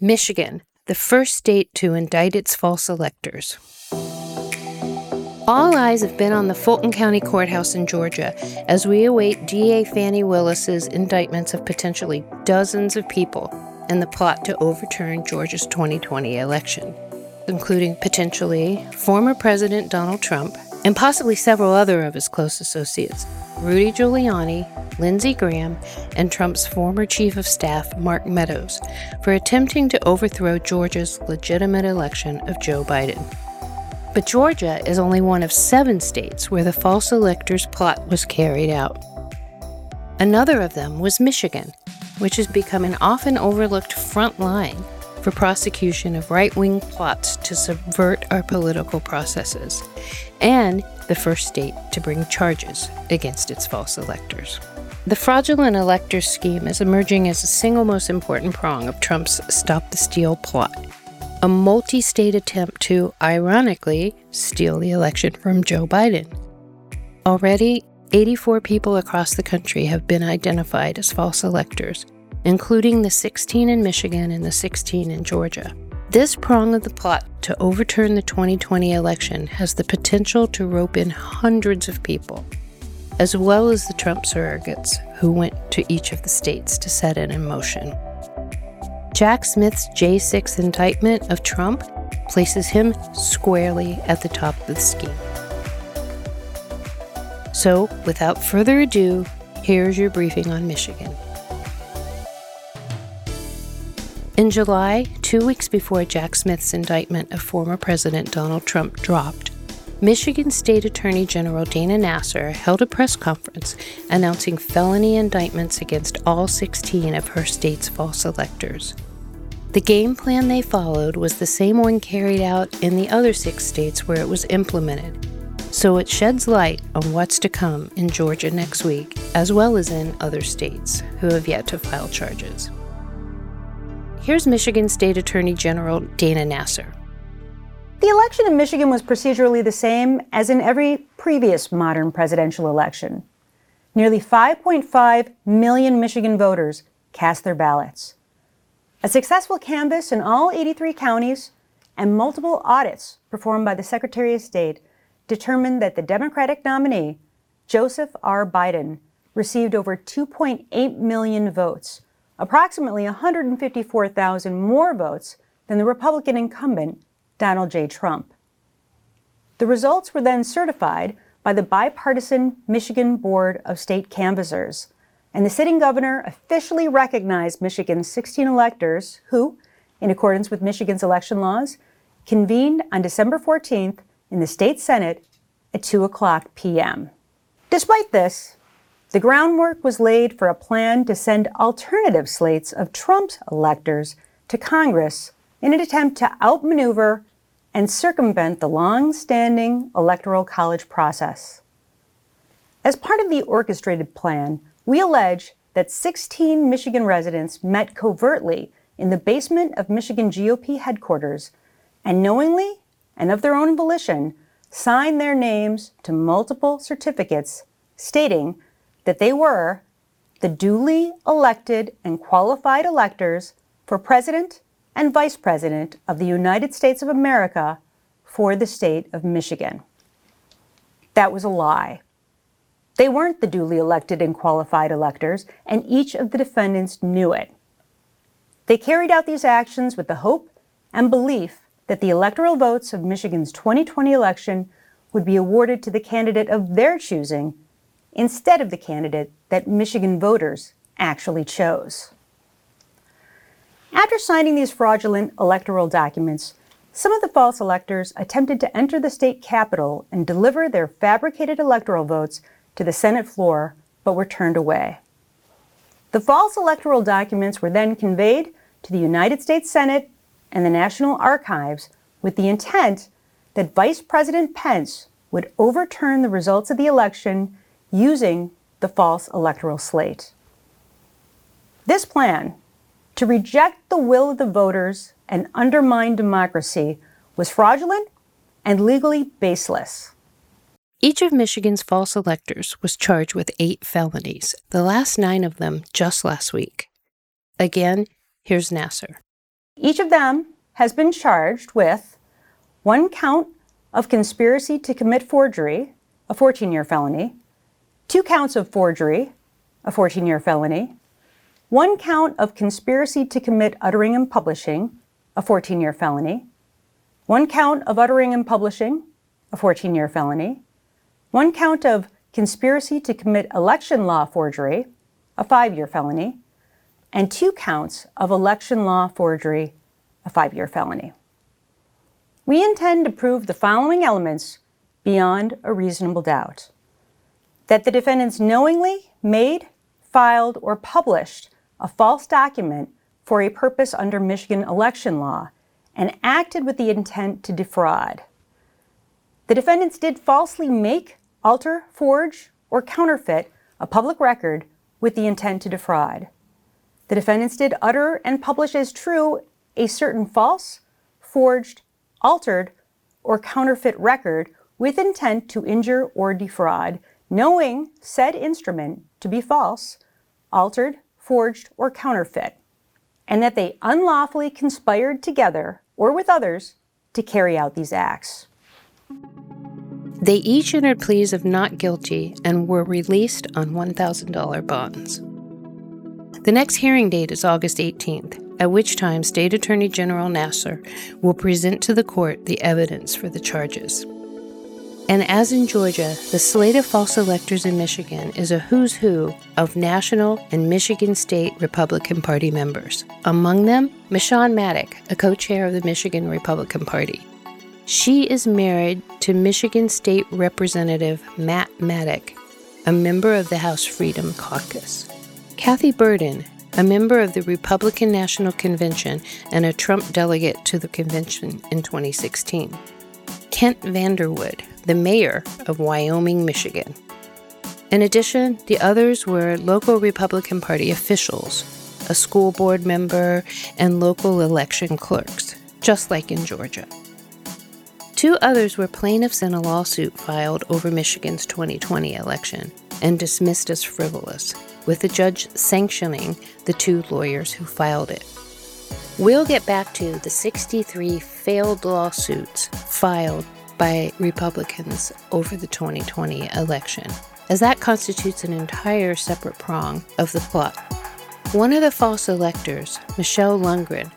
Michigan, the first state to indict its false electors. All eyes have been on the Fulton County Courthouse in Georgia as we await DA Fani Willis's indictments of potentially dozens of people in the plot to overturn Georgia's 2020 election, including potentially former President Donald Trump and possibly several other of his close associates, Rudy Giuliani, Lindsey Graham, and Trump's former chief of staff, Mark Meadows, for attempting to overthrow Georgia's legitimate election of Joe Biden. But Georgia is only one of seven states where the false electors plot was carried out. Another of them was Michigan, which has become an often overlooked front line for prosecution of right wing plots to subvert our political processes, and the first state to bring charges against its false electors. The fraudulent electors scheme is emerging as the single most important prong of Trump's Stop the Steal plot, a multi state attempt to, ironically, steal the election from Joe Biden. Already, 84 people across the country have been identified as false electors, including the 16 in Michigan and the 16 in Georgia. This prong of the plot to overturn the 2020 election has the potential to rope in hundreds of people as well as the Trump surrogates who went to each of the states to set it in motion. Jack Smith's J6 indictment of Trump places him squarely at the top of the scheme. So, without further ado, here's your briefing on Michigan. In July, two weeks before Jack Smith's indictment of former President Donald Trump dropped, Michigan State Attorney General Dana Nessel held a press conference announcing felony indictments against all 16 of her state's false electors. The game plan they followed was the same one carried out in the other six states where it was implemented, so it sheds light on what's to come in Georgia next week, as well as in other states who have yet to file charges. Here's Michigan State Attorney General Dana Nessel. The election in Michigan was procedurally the same as in every previous modern presidential election. Nearly 5.5 million Michigan voters cast their ballots. A successful canvass in all 83 counties and multiple audits performed by the Secretary of State determined that the Democratic nominee, Joseph R. Biden, received over 2.8 million votes, approximately 154,000 more votes than the Republican incumbent, Donald J. Trump. The results were then certified by the bipartisan Michigan Board of State Canvassers, and the sitting governor officially recognized Michigan's 16 electors who, in accordance with Michigan's election laws, convened on December 14th in the state Senate at 2 o'clock p.m. Despite this, the groundwork was laid for a plan to send alternative slates of Trump's electors to Congress in an attempt to outmaneuver and circumvent the long standing Electoral College process. As part of the orchestrated plan, we allege that 16 Michigan residents met covertly in the basement of Michigan GOP headquarters and knowingly and of their own volition signed their names to multiple certificates stating that they were the duly elected and qualified electors for president and Vice President of the United States of America for the state of Michigan. That was a lie. They weren't the duly elected and qualified electors, and each of the defendants knew it. They carried out these actions with the hope and belief that the electoral votes of Michigan's 2020 election would be awarded to the candidate of their choosing instead of the candidate that Michigan voters actually chose. After signing these fraudulent electoral documents, some of the false electors attempted to enter the state capitol and deliver their fabricated electoral votes to the Senate floor, but were turned away. The false electoral documents were then conveyed to the United States Senate and the National Archives with the intent that Vice President Pence would overturn the results of the election using the false electoral slate. This plan to reject the will of the voters and undermine democracy was fraudulent and legally baseless. Each of Michigan's false electors was charged with eight felonies, the last nine of them just last week. Again, here's Nessel. Each of them has been charged with one count of conspiracy to commit forgery, a 14 year felony, two counts of forgery, a 14 year felony, one count of conspiracy to commit uttering and publishing, a 14 year felony, one count of uttering and publishing, a 14 year felony, one count of conspiracy to commit election law forgery, a five year felony, and two counts of election law forgery, a five year felony. We intend to prove the following elements beyond a reasonable doubt that the defendants knowingly made, filed, or published a false document for a purpose under Michigan election law and acted with the intent to defraud. The defendants did falsely make, alter, forge, or counterfeit a public record with the intent to defraud. The defendants did utter and publish as true a certain false, forged, altered, or counterfeit record with intent to injure or defraud, knowing said instrument to be false, altered, forged, or counterfeit, and that they unlawfully conspired together or with others to carry out these acts. They each entered pleas of not guilty and were released on $1,000 bonds. The next hearing date is August 18th, at which time State Attorney General Nessel will present to the court the evidence for the charges. And as in Georgia, the slate of false electors in Michigan is a who's who of national and Michigan State Republican Party members. Among them, Meshawn Maddock, a co chair of the Michigan Republican Party. She is married to Michigan State Representative Matt Maddock, a member of the House Freedom Caucus. Kathy Berden, a member of the Republican National Convention and a Trump delegate to the convention in 2016. Kent Vanderwood, the mayor of Wyoming, Michigan. In addition, the others were local Republican Party officials, a school board member, and local election clerks, just like in Georgia. Two others were plaintiffs in a lawsuit filed over Michigan's 2020 election and dismissed as frivolous, with the judge sanctioning the two lawyers who filed it. We'll get back to the 63 failed lawsuits filed by Republicans over the 2020 election, as that constitutes an entire separate prong of the plot. One of the false electors, Michelle Lundgren,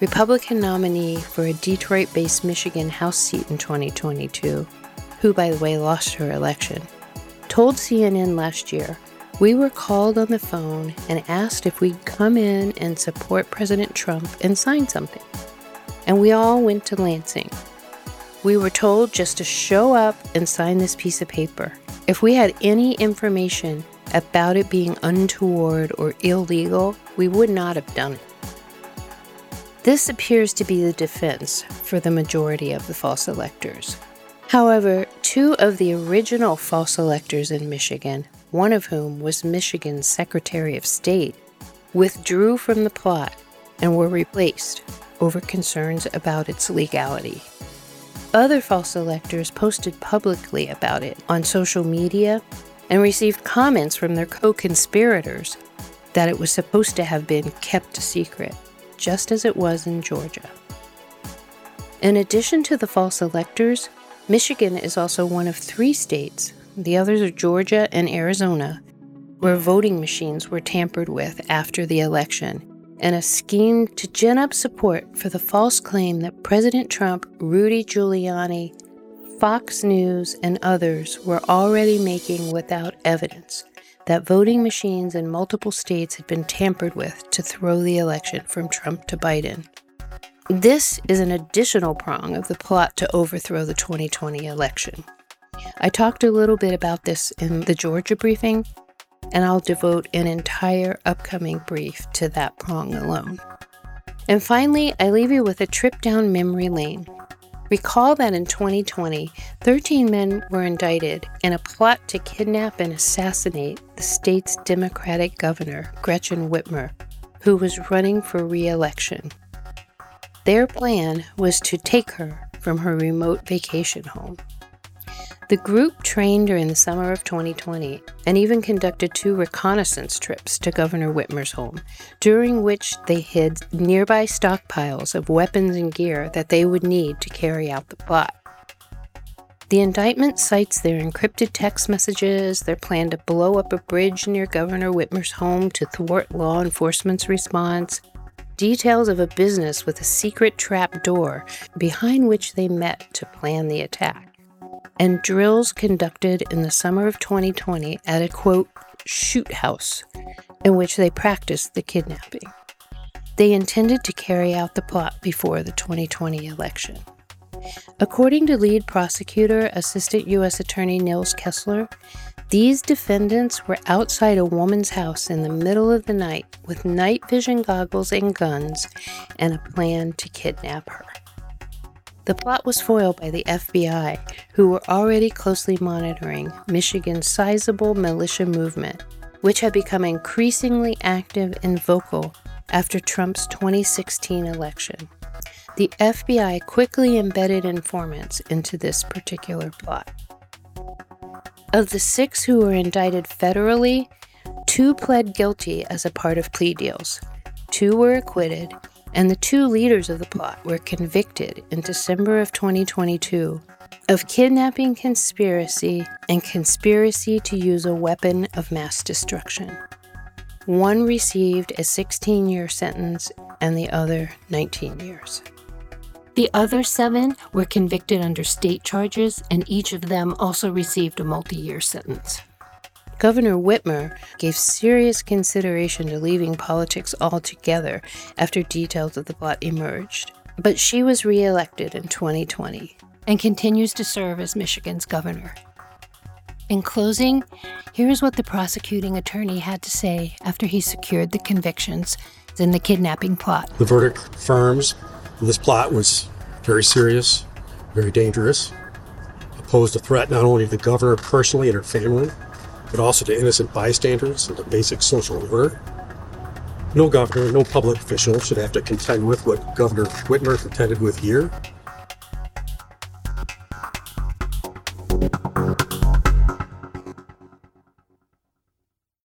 Republican nominee for a Detroit based Michigan House seat in 2022, who, by the way, lost her election, told CNN last year we were called on the phone and asked if we'd come in and support President Trump and sign something. And we all went to Lansing. We were told just to show up and sign this piece of paper. If we had any information about it being untoward or illegal, we would not have done it. This appears to be the defense for the majority of the false electors. However, two of the original false electors in Michigan, one of whom was Michigan's Secretary of State, withdrew from the plot and were replaced over concerns about its legality. Other false electors posted publicly about it on social media and received comments from their co conspirators that it was supposed to have been kept a secret just as it was in Georgia. In addition to the false electors, Michigan is also one of three states, the others are Georgia and Arizona, where voting machines were tampered with after the election in a scheme to gin up support for the false claim that President Trump, Rudy Giuliani, Fox News, and others were already making without evidence that voting machines in multiple states had been tampered with to throw the election from Trump to Biden. This is an additional prong of the plot to overthrow the 2020 election. I talked a little bit about this in the Georgia briefing, and I'll devote an entire upcoming brief to that prong alone. And finally, I leave you with a trip down memory lane Recall that in 2020, 13 men were indicted in a plot to kidnap and assassinate the state's Democratic governor, Gretchen Whitmer, who was running for re election. Their plan was to take her from her remote vacation home. The group trained during the summer of 2020 and even conducted two reconnaissance trips to Governor Whitmer's home, during which they hid nearby stockpiles of weapons and gear that they would need to carry out the plot. The indictment cites their encrypted text messages, their plan to blow up a bridge near Governor Whitmer's home to thwart law enforcement's response, details of a business with a secret trap door behind which they met to plan the attack and drills conducted in the summer of 2020 at a quote, shoot house, in which they practiced the kidnapping. They intended to carry out the plot before the 2020 election. According to lead prosecutor, Assistant U.S. Attorney Nils Kessler, these defendants were outside a woman's house in the middle of the night with night vision goggles and guns and a plan to kidnap her. The plot was foiled by the FBI, who were already closely monitoring Michigan's sizable militia movement, which had become increasingly active and vocal after Trump's 2016 election. The FBI quickly embedded informants into this particular plot. Of the six who were indicted federally, two pled guilty as a part of plea deals, two were acquitted, and the two leaders of the plot were convicted in December of 2022 of kidnapping conspiracy and conspiracy to use a weapon of mass destruction. One received a 16 year sentence and the other 19 years. The other seven were convicted under state charges, and each of them also received a multi year sentence. Governor Whitmer gave serious consideration to leaving politics altogether after details of the plot emerged. But she was reelected in 2020 and continues to serve as Michigan's governor. In closing, here's what the prosecuting attorney had to say after he secured the convictions in the kidnapping plot. The verdict confirms this plot was very serious, very dangerous, posed a threat not only to the governor personally and her family, but also to innocent bystanders and to basic social order. No governor, no public official should have to contend with what Governor Whitmer contended with here.